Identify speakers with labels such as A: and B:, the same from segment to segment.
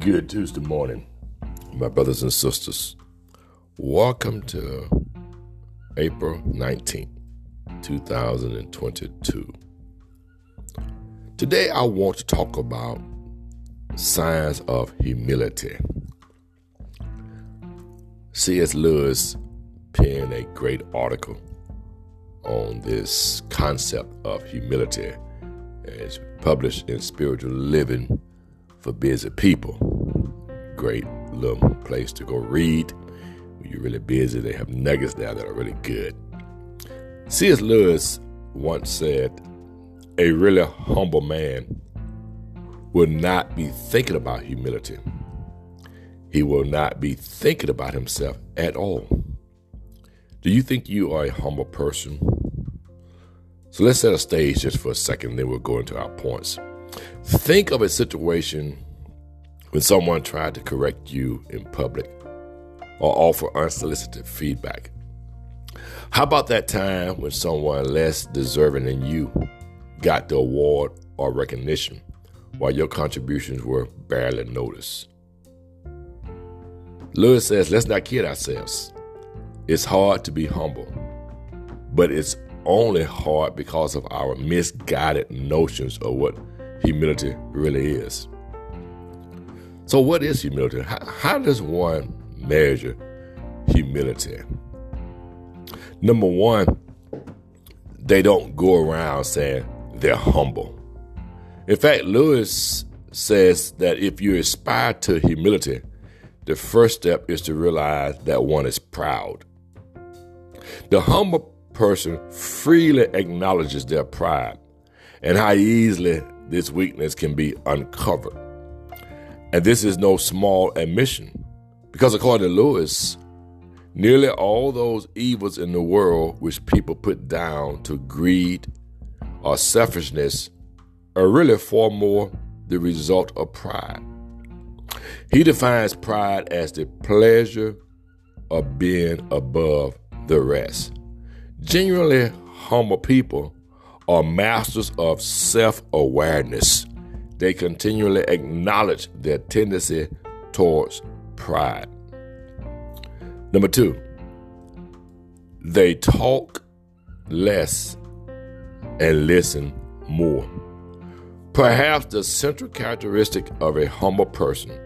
A: Good Tuesday morning, my brothers and sisters. Welcome to April 19th, 2022. Today, I want to talk about signs of humility. C.S. Lewis penned a great article on this concept of humility. It's published in Spiritual Living for busy people. Great little place to go read. When you're really busy, they have nuggets there that are really good. C.S. Lewis once said, A really humble man will not be thinking about humility. He will not be thinking about himself at all. Do you think you are a humble person? So let's set a stage just for a second, then we'll go into our points. Think of a situation when someone tried to correct you in public or offer unsolicited feedback. How about that time when someone less deserving than you got the award or recognition while your contributions were barely noticed? Lewis says, let's not kid ourselves. It's hard to be humble, but it's only hard because of our misguided notions of what humility really is. So, what is humility? How, how does one measure humility? Number one, they don't go around saying they're humble. In fact, Lewis says that if you aspire to humility, the first step is to realize that one is proud. The humble person freely acknowledges their pride and how easily this weakness can be uncovered. And this is no small admission, because according to Lewis, nearly all those evils in the world which people put down to greed or selfishness are really far more the result of pride. He defines pride as the pleasure of being above the rest. Genuinely humble people are masters of self awareness. They continually acknowledge their tendency towards pride. Number two, they talk less and listen more. Perhaps the central characteristic of a humble person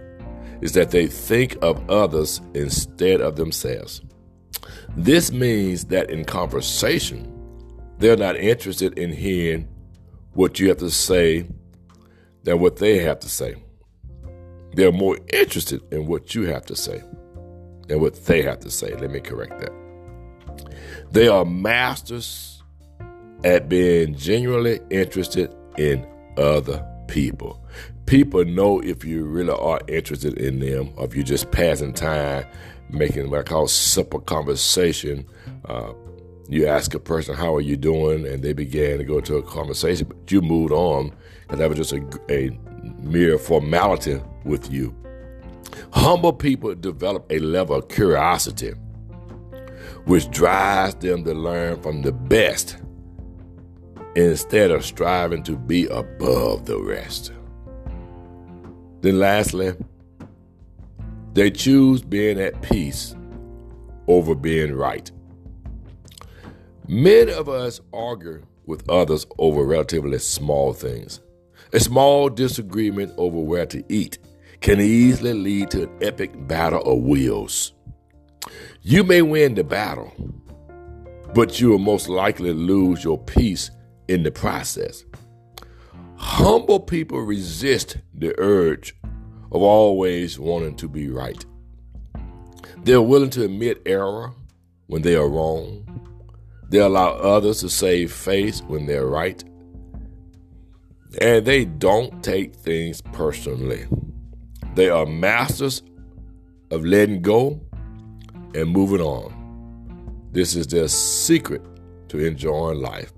A: is that they think of others instead of themselves. This means that in conversation, they're not interested in hearing what you have to say than what they have to say. They're more interested in what you have to say than what they have to say. Let me correct that. They are masters at being genuinely interested in other people. People know if you really are interested in them, or if you're just passing time, making what I call simple conversation. Uh, you ask a person, How are you doing? and they began to go into a conversation, but you moved on because that was just a, a mere formality with you. Humble people develop a level of curiosity which drives them to learn from the best instead of striving to be above the rest. Then, lastly, they choose being at peace over being right. Many of us argue with others over relatively small things. A small disagreement over where to eat can easily lead to an epic battle of wills. You may win the battle, but you will most likely lose your peace in the process. Humble people resist the urge of always wanting to be right. They're willing to admit error when they are wrong. They allow others to save face when they're right. And they don't take things personally. They are masters of letting go and moving on. This is their secret to enjoying life.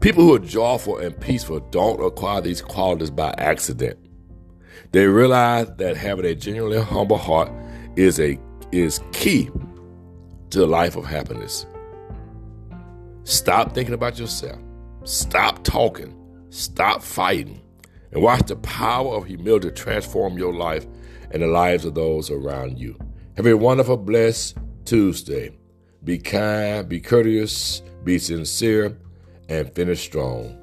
A: People who are joyful and peaceful don't acquire these qualities by accident. They realize that having a genuinely humble heart is a is key to a life of happiness. Stop thinking about yourself. Stop talking. Stop fighting. and watch the power of humility transform your life and the lives of those around you. Have a wonderful, blessed Tuesday. Be kind, be courteous, be sincere, and finish strong.